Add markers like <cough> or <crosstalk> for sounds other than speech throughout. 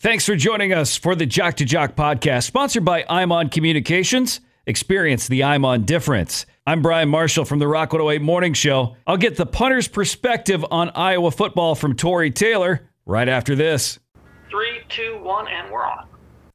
Thanks for joining us for the Jock 2 Jock podcast, sponsored by ImOn Communications. Experience the ImOn difference. I'm Brian Marshall from the Rock 108 Morning Show. I'll get the punter's perspective on Iowa football from Tory Taylor right after this. Three, two, one, and we're on.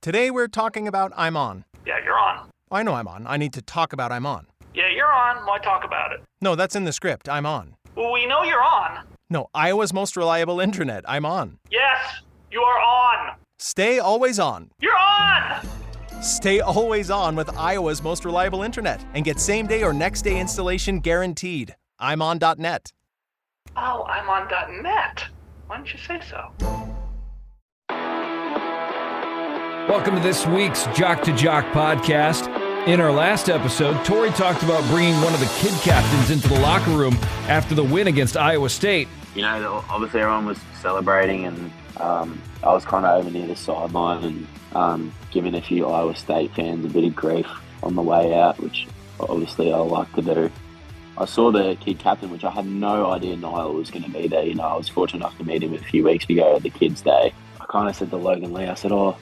Today we're talking about I'm On. Yeah, you're on. I know I'm on. I need to talk about I'm On. Yeah, you're on. Why talk about it? No, that's in the script. I'm on. Well, we know you're on. No, Iowa's most reliable internet. I'm on. Yes, you are on. Stay always on. You're on. Stay always on with Iowa's most reliable internet and get same day or next day installation guaranteed. I'm on.net. Oh, I'm on .net. Why didn't you say so? Welcome to this week's Jock 2 Jock podcast. In our last episode, Tory talked about bringing one of the kid captains into the locker room after the win against Iowa State. You know, obviously everyone was celebrating, and um, I was kind of over near the sideline and um, giving a few Iowa State fans a bit of grief on the way out, which obviously I like to do. I saw the kid captain, which I had no idea Niall was going to be there. You know, I was fortunate enough to meet him a few weeks ago at the Kids' Day. I kind of said to Logan Lee, I said, "Oh,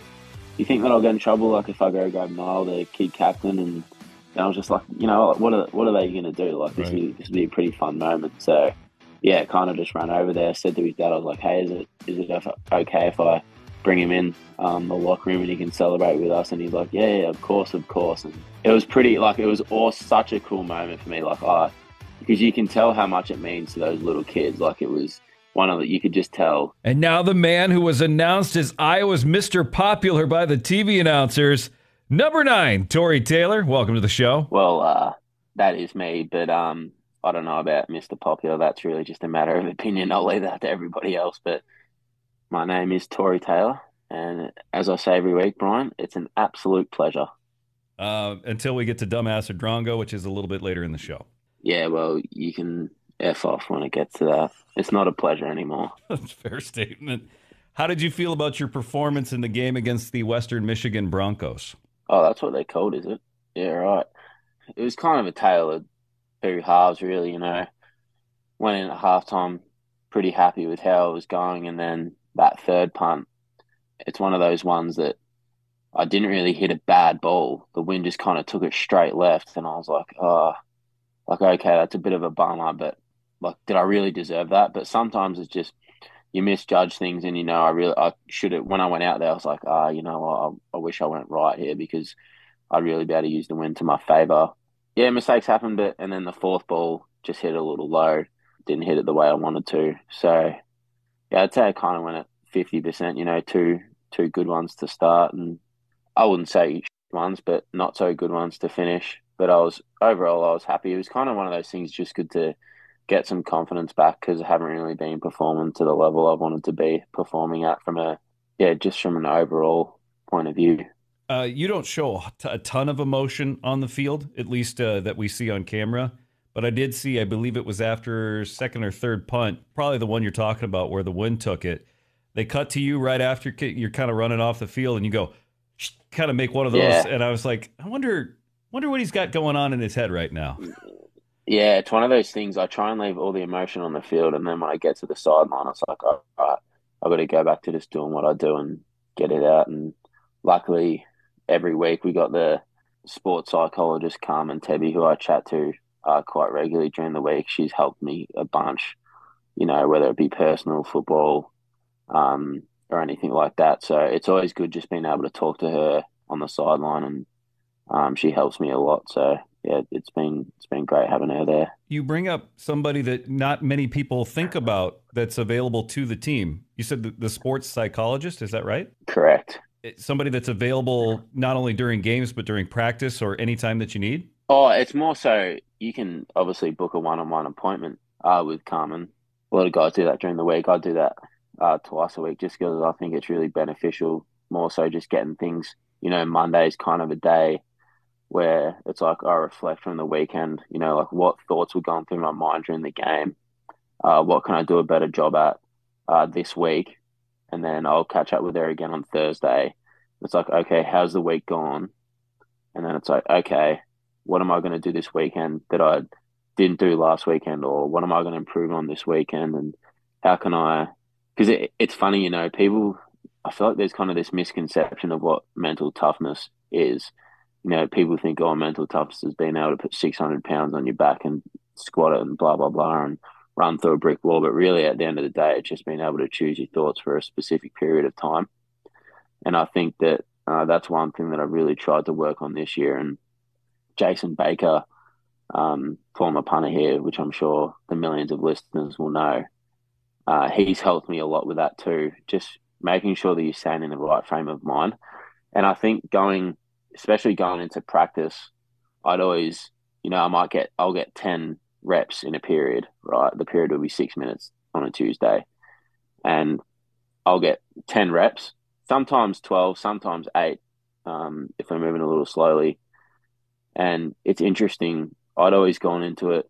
you think that I'll get in trouble like if I go grab Niall, the kid captain?" And I was just like, you know, what are what are they going to do? Like this, Right. will, this will be a pretty fun moment. So yeah, kind of just ran over there. Said to his dad, I was like, "Hey, is it is it okay if I bring him in um, the locker room and he can celebrate with us?" And he's like, "Yeah, yeah, of course, of course." And it was pretty like it was all such a cool moment for me. Like I because you can tell how much it means to those little kids. Like it was one of the you could just tell. And now the man who was announced as Iowa's Mr. Popular by the TV announcers, number nine, Tory Taylor. Welcome to the show. Well, uh, that is me, but um, I don't know about Mr. Popular. That's really just a matter of opinion. I'll leave that to everybody else. But my name is Tory Taylor, and as I say every week, Brian, it's an absolute pleasure. Uh, until we get to Dumbass or Drongo, which is a little bit later in the show. Yeah, well, you can f off when it gets to that. It's not a pleasure anymore. <laughs> That's a fair statement. How did you feel about your performance in the game against the Western Michigan Broncos? Oh, that's what they're called, is it? Yeah, right. It was kind of a tale of two halves, really. You know, went in at halftime pretty happy with how it was going, and then that third punt, it's one of those ones that I didn't really hit a bad ball. The wind just kind of took it straight left, and I was like, oh, like okay, that's a bit of a bummer, but like, did I really deserve that? But sometimes it's just you misjudge things, and you know, I really I should have. When I went out there, I was like, ah, you know, I, I wish I went right here because I'd really be able to use the wind to my favor. Yeah, mistakes happen, but and then the fourth ball just hit a little low, didn't hit it the way I wanted to. So yeah, I'd say I kind of went at fifty percent. You know, two two good ones to start, and I wouldn't say ones, but not so good ones to finish. But I was overall, I was happy. It was kind of one of those things, just good to get some confidence back because I haven't really been performing to the level I wanted to be performing at from a yeah, just from an overall point of view. Uh, you don't show a ton of emotion on the field, at least uh, that we see on camera. But I did see, I believe it was after second or third punt, probably the one you're talking about where the wind took it. They cut to you right after you're kind of running off the field, and you go, kind of make one of those. Yeah. And I was like, I wonder, wonder what he's got going on in his head right now. Yeah, it's one of those things. I try and leave all the emotion on the field, and then when I get to the sideline, it's like, all right, I've got to go back to just doing what I do and get it out. And luckily, every week we got the sports psychologist Carmen Tebby, who I chat to uh, quite regularly during the week. She's helped me a bunch, you know, whether it be personal football um, or anything like that. So it's always good just being able to talk to her on the sideline, and um, she helps me a lot. So yeah, it's been it's been great having her there. You bring up somebody that not many people think about that's available to the team. You said the, the sports psychologist, is that right? Correct. Somebody that's available not only during games, but during practice or any time that you need? Oh, it's more so you can obviously book a one-on-one appointment uh, with Carmen. A lot of guys do that during the week. I do that uh, twice a week just because I think it's really beneficial. More so, just getting things. You know, Monday is kind of a day where it's like I reflect from the weekend. You know, like what thoughts were going through my mind during the game. Uh, what can I do a better job at uh, this week? And then I'll catch up with her again on Thursday. It's like, okay, how's the week gone? And then it's like, okay, what am I going to do this weekend that I didn't do last weekend, or what am I going to improve on this weekend, and how can I? Because it, it's funny, you know, people. I feel like there's kind of this misconception of what mental toughness is. You know, people think, oh, mental toughness is being able to put 600 pounds on your back and squat it and blah blah blah and run through a brick wall. But really, at the end of the day, it's just being able to choose your thoughts for a specific period of time. And I think that uh, that's one thing that I really tried to work on this year. And Jason Baker, um, former punter here, which I'm sure the millions of listeners will know, uh, he's helped me a lot with that too. Just making sure that you're staying in the right frame of mind. And I think going, especially going into practice, I'd always, you know, I might get, I'll get 10 reps in a period, right? The period will be six minutes on a Tuesday. And I'll get 10 reps, sometimes 12, sometimes eight, um, if I'm moving a little slowly. And it's interesting. I'd always gone into it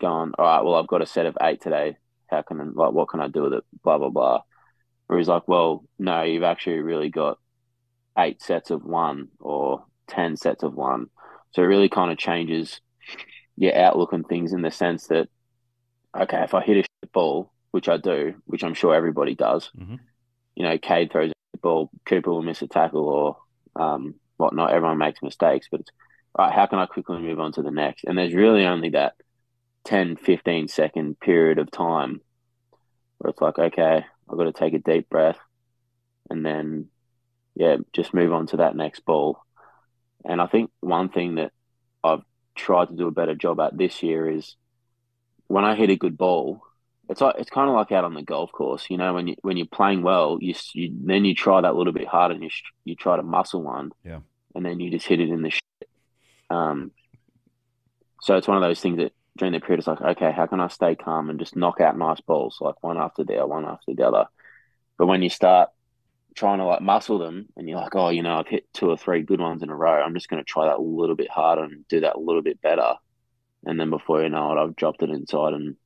going, all right, well, I've got a set of eight today. How can, like, what can I do with it? Blah, blah, blah. Where he's like, well, no, you've actually really got eight sets of one or 10 sets of one. So it really kind of changes your outlook on things in the sense that, okay, if I hit a ball, which I do, which I'm sure everybody does, mm-hmm. you know, Cade throws a ball, Cooper will miss a tackle or um, whatnot. Everyone makes mistakes, but it's, all right, how can I quickly move on to the next? And there's really only that 10, 15 second period of time where it's like, okay, I've got to take a deep breath and then, yeah, just move on to that next ball. And I think one thing that I've tried to do a better job at this year is when I hit a good ball, it's like it's kind of like out on the golf course, you know, when you when you're playing well, you, you then you try that little bit harder and you you try to muscle one, yeah, and then you just hit it in the shit. Um, so it's one of those things that during the period it's like, okay, how can I stay calm and just knock out nice balls like one after the other, one after the other. But when you start trying to like muscle them and you're like, oh, you know, I've hit two or three good ones in a row. I'm just going to try that a little bit harder and do that a little bit better. And then before you know it, I've dropped it inside and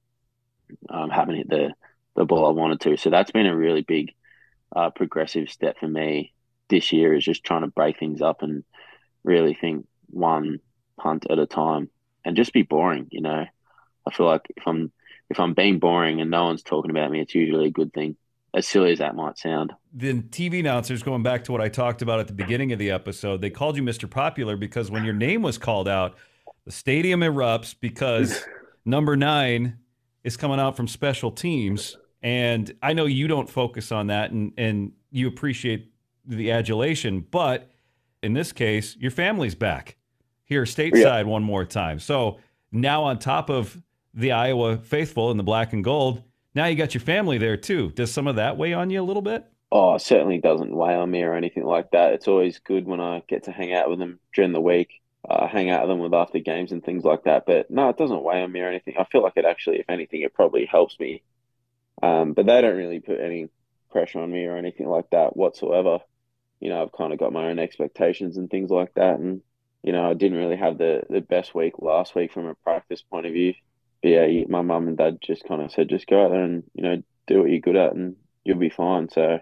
um, haven't hit the, the ball I wanted to. So that's been a really big uh, progressive step for me this year is just trying to break things up and really think one punt at a time and just be boring. You know, I feel like if I'm if I'm being boring and no one's talking about me, it's usually a good thing as silly as that might sound. The TV announcers, going back to what I talked about at the beginning of the episode, they called you Mr. Popular because when your name was called out, the stadium erupts because <laughs> number nine is coming out from special teams. And I know you don't focus on that and, and you appreciate the adulation, but in this case, your family's back here stateside yeah. one more time. So now, on top of the Iowa faithful in the black and gold, now you got your family there too. Does some of that weigh on you a little bit? Oh, certainly doesn't weigh on me or anything like that. It's always good when I get to hang out with them during the week, uh, hang out with them with after games and things like that. But no, it doesn't weigh on me or anything. I feel like it actually, if anything, it probably helps me. Um, but they don't really put any pressure on me or anything like that whatsoever. You know, I've kind of got my own expectations and things like that. And, you know, I didn't really have the, the best week last week from a practice point of view yeah, my mum and dad just kind of said, just go out there and you know do what you're good at, and you'll be fine. So,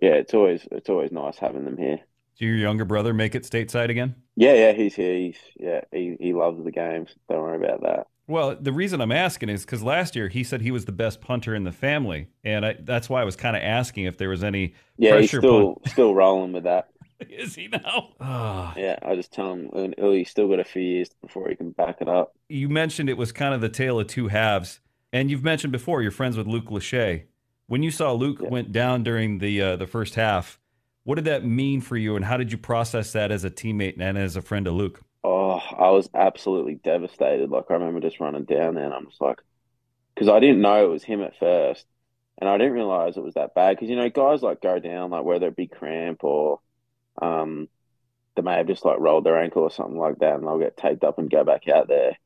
yeah, it's always it's always nice having them here. Do your younger brother make it stateside again? Yeah, yeah, he's here. He's yeah, he he loves the games. Don't worry about that. Well, the reason I'm asking is because last year he said he was the best punter in the family, and I, that's why I was kind of asking if there was any pressure. yeah, he's still punt. still rolling with that. <laughs> Is he now? Oh. Yeah, I just tell him oh, he's still got a few years before he can back it up. You mentioned it was kind of the tale of two halves, and you've mentioned before you're friends with Luke Lachey. When you saw Luke yeah. went down during the uh, the first half, what did that mean for you, and how did you process that as a teammate and as a friend of Luke? Oh, I was absolutely devastated. Like I remember just running down there, and I'm just like, because I didn't know it was him at first, and I didn't realize it was that bad. Because you know, guys like go down, like whether it be cramp or um, they may have just like rolled their ankle or something like that, and they'll get taped up and go back out there.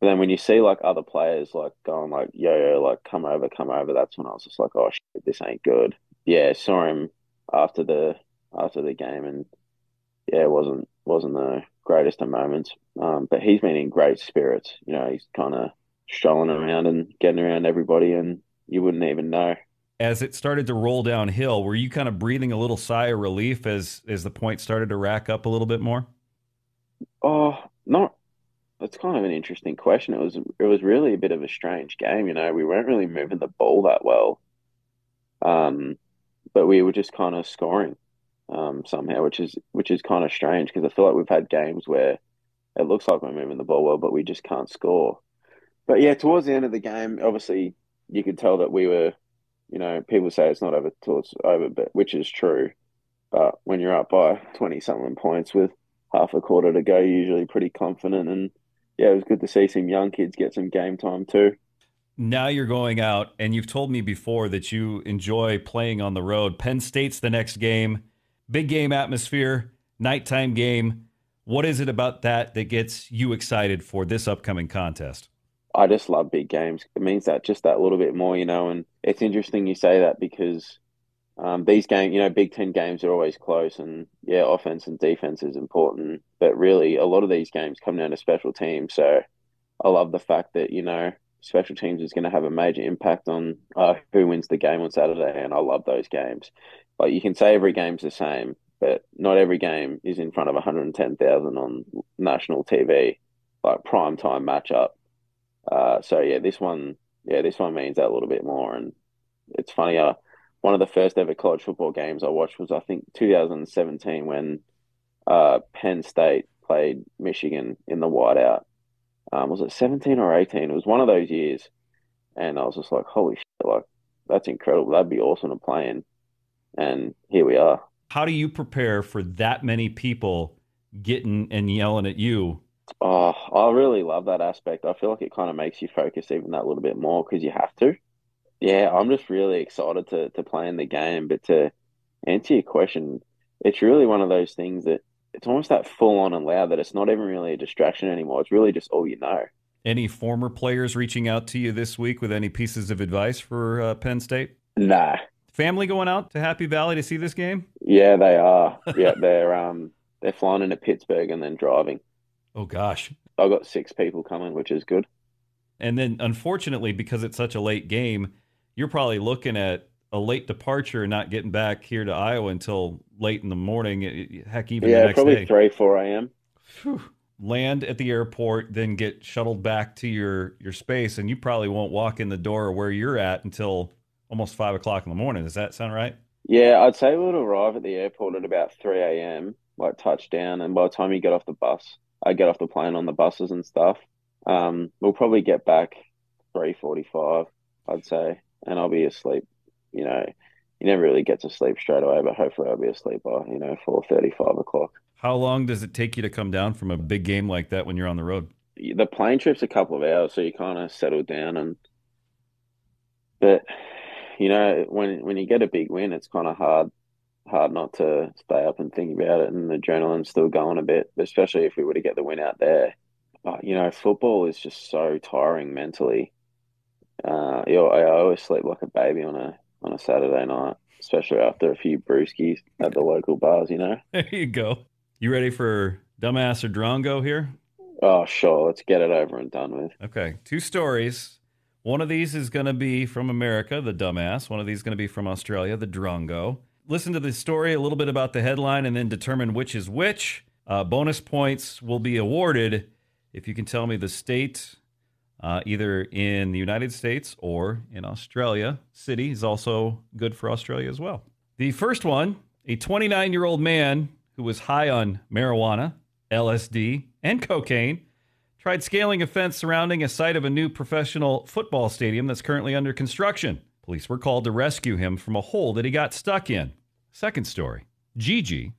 But then when you see like other players like going like yo yo like come over come over, that's when I was just like oh shit, this ain't good. Yeah, saw him after the after the game and yeah, it wasn't wasn't the greatest of moments. Um, but he's been in great spirits. You know, he's kind of strolling around and getting around everybody, and you wouldn't even know. As it started to roll downhill, were you kind of breathing a little sigh of relief as as the points started to rack up a little bit more? Oh, not. That's kind of an interesting question. It was it was really a bit of a strange game. You know, we weren't really moving the ball that well, um, but we were just kind of scoring um, somehow, which is which is kind of strange because I feel like we've had games where it looks like we're moving the ball well, but we just can't score. But yeah, towards the end of the game, obviously you could tell that we were, you know, people say it's not over till it's over, but which is true. But when you're up by twenty something points with half a quarter to go, you're usually pretty confident. And yeah, it was good to see some young kids get some game time too. Now you're going out, and you've told me before that you enjoy playing on the road. Penn State's the next game, big game atmosphere, nighttime game. What is it about that that gets you excited for this upcoming contest? I just love big games. It means that just that little bit more, you know. And it's interesting you say that because um, these games, you know, Big Ten games are always close, and yeah, offense and defense is important. But really, a lot of these games come down to special teams. So I love the fact that you know special teams is going to have a major impact on uh, who wins the game on Saturday, and I love those games. Like you can say every game's the same, but not every game is in front of 110,000 on national TV, like prime time matchup. Uh, so yeah, this one, yeah, this one means that a little bit more. And it's funny, uh, one of the first ever college football games I watched was I think 2017 when uh, Penn State played Michigan in the whiteout. Um, was it 17 or 18? It was one of those years, and I was just like, holy shit, like that's incredible. That'd be awesome to play in. And here we are. How do you prepare for that many people getting and yelling at you Oh, I really love that aspect. I feel like it kind of makes you focus even that little bit more because you have to. Yeah, I'm just really excited to to play in the game. But to answer your question, it's really one of those things that it's almost that full on and loud that it's not even really a distraction anymore. It's really just all you know. Any former players reaching out to you this week with any pieces of advice for uh, Penn State? Nah. Family going out to Happy Valley to see this game? Yeah, they are. yeah, they're um they're flying into Pittsburgh and then driving. Oh gosh. I've got six people coming, which is good. And then unfortunately, because it's such a late game, you're probably looking at a late departure and not getting back here to Iowa until late in the morning. Eh, eh, heck, even yeah, the next probably day. three, four a.m. Whew. Land at the airport, then get shuttled back to your your space, and you probably won't walk in the door where you're at until almost five o'clock in the morning. Does that sound right? Yeah, I'd say we'll arrive at the airport at about three a.m. Like touchdown, and by the time you get off the bus, I get off the plane on the buses and stuff. Um, we'll probably get back three forty-five, I'd say, and I'll be asleep. You know, you never really get to sleep straight away, but hopefully I'll be asleep by you know four thirty, five o'clock. How long does it take you to come down from a big game like that when you're on the road? The plane trip's a couple of hours, so you kind of settle down and. But you know, when when you get a big win, it's kind of hard hard not to stay up and think about it, and the adrenaline's still going a bit, especially if we were to get the win out there. But you know, football is just so tiring mentally. Uh, you know, I always sleep like a baby on a on a Saturday night, especially after a few brewskis at the local bars. You know. <laughs> There you go. You ready for dumbass or drongo here? Oh, sure. Let's get it over and done with. Okay, two stories. One of these is going to be from America, the dumbass. One of these is going to be from Australia, the drongo listen to the story, a little bit about the headline, and then determine which is which. Uh, bonus points will be awarded if you can tell me the state, uh, either in the United States or in Australia. City is also good for Australia as well. The first one a 29 year old man who was high on marijuana, LSD, and cocaine tried scaling a fence surrounding a site of a new professional football stadium that's currently under construction. Police were called to rescue him from a hole that he got stuck in. Second story Gigi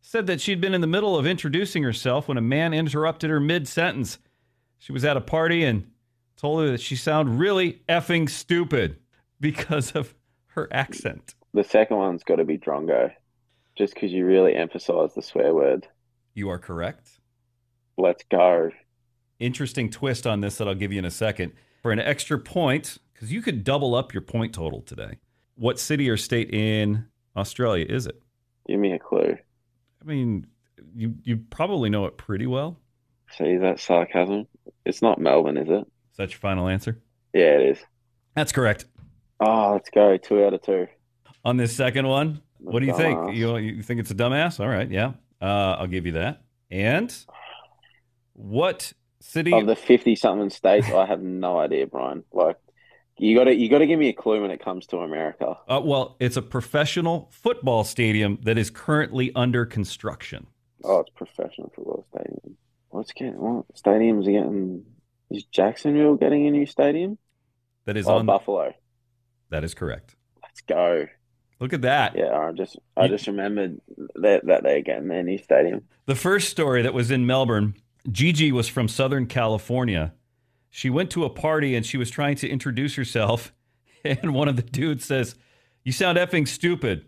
said that she'd been in the middle of introducing herself when a man interrupted her mid sentence. She was at a party and told her that she sounded really effing stupid because of her accent. The second one's got to be drongo, just because you really emphasize the swear word. You are correct. Let's go. interesting twist on this that I'll give you in a second. For an extra point, because you could double up your point total today. What city or state in Australia is it? Give me a clue. I mean, you you probably know it pretty well. See that sarcasm? It's not Melbourne, is it? Is that your final answer? Yeah, it is. That's correct. Oh, let's go. Two out of two. On this second one, what do you think? You you think it's a dumbass? All right, yeah. Uh, I'll give you that. And what city? Of the fifty something states, I have no idea, Brian. Like you gotta you gotta give me a clue when it comes to America. Uh, well, it's a professional football stadium that is currently under construction. Oh, it's professional football stadium. What's getting what stadiums are getting is Jacksonville getting a new stadium? That is Oh, on. Buffalo. That is correct. Let's go. Look at that. Yeah, I just I just remembered that that they're getting their new stadium. The first story that was in Melbourne, Gigi was from Southern California. She went to a party and she was trying to introduce herself. <laughs> And one of the dudes says, You sound effing stupid.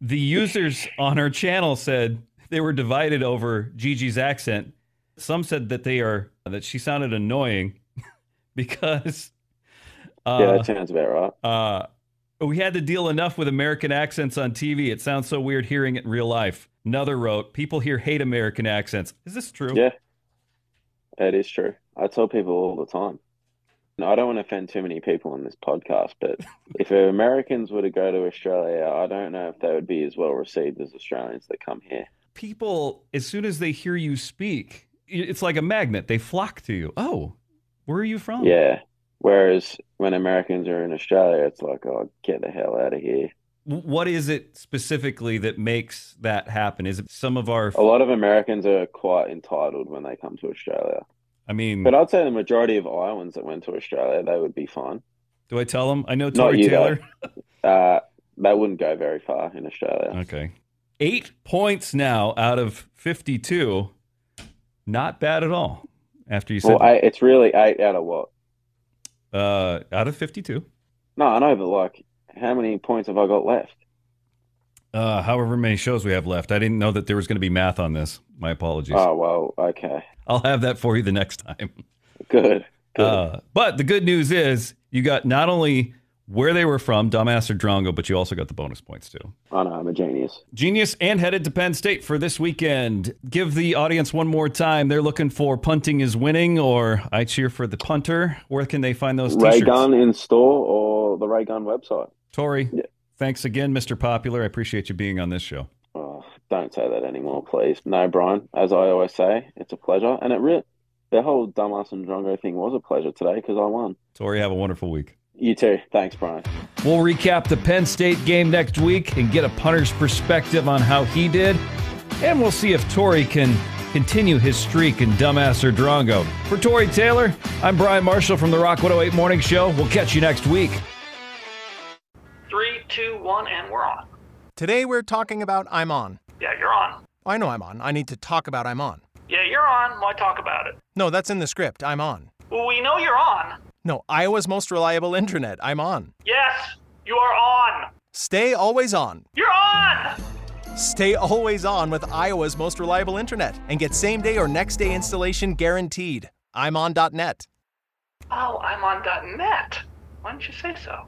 The users <laughs> on her channel said they were divided over Gigi's accent. Some said that they are that she sounded annoying <laughs> because uh, yeah, that sounds about right. uh, we had to deal enough with American accents on TV. It sounds so weird hearing it in real life. Another wrote, People here hate American accents. Is this true? Yeah, it is true. I tell people all the time. No, I don't want to offend too many people on this podcast, but <laughs> if Americans were to go to Australia, I don't know if they would be as well received as Australians that come here. People, as soon as they hear you speak, it's like a magnet. They flock to you. Oh, where are you from? Yeah. Whereas when Americans are in Australia, it's like, oh, get the hell out of here. What is it specifically that makes that happen? Is it some of our, A lot of Americans are quite entitled when they come to Australia. I mean, But I'd say the majority of Iowans that went to Australia, they would be fine. do I tell them? I know Tory you. Taylor. <laughs> Uh, they wouldn't go very far in Australia. Okay. Eight points now out of 52. Not bad at all. After you said Well, eight, it's really eight out of what? uh, out of 52. No, I know, but like, how many points have I got left? Uh, however many shows we have left. I didn't know that there was going to be math on this. My apologies. Oh, well, okay. I'll have that for you the next time. Good. Good. Uh, but the good news is you got not only where they were from, Dumbass or Drongo, but you also got the bonus points too. I know, I'm a genius. Genius and headed to Penn State for this weekend. Give the audience one more time. They're looking for punting is winning or I cheer for the punter. Where can they find those Ray t-shirts? Gun in store or the Raygun website? Tory, Yeah. Thanks again, Mr. Popular. I appreciate you being on this show. Oh, don't say that anymore, please. No, Brian. As I always say, it's a pleasure. And it really, the whole Dumbass and Drongo thing was a pleasure today because I won. Tory, have a wonderful week. You too. Thanks, Brian. We'll recap the Penn State game next week and get a punter's perspective on how he did. And we'll see if Tory can continue his streak in Dumbass or Drongo. For Tory Taylor, I'm Brian Marshall from the Rock 108 Morning Show. We'll catch you next week. One, and we're on. Today we're talking about I'm On. Yeah, you're on. Oh, I know I'm on. I need to talk about I'm On. Yeah, you're on. Why talk about it? No, that's in the script. I'm on. Well, we know you're on. No, Iowa's most reliable internet. I'm on. Yes, you are on. Stay always on. You're on. Stay always on with Iowa's most reliable internet and get same day or next day installation guaranteed. I'm on.net. Oh, I'm on .net. Why didn't you say so?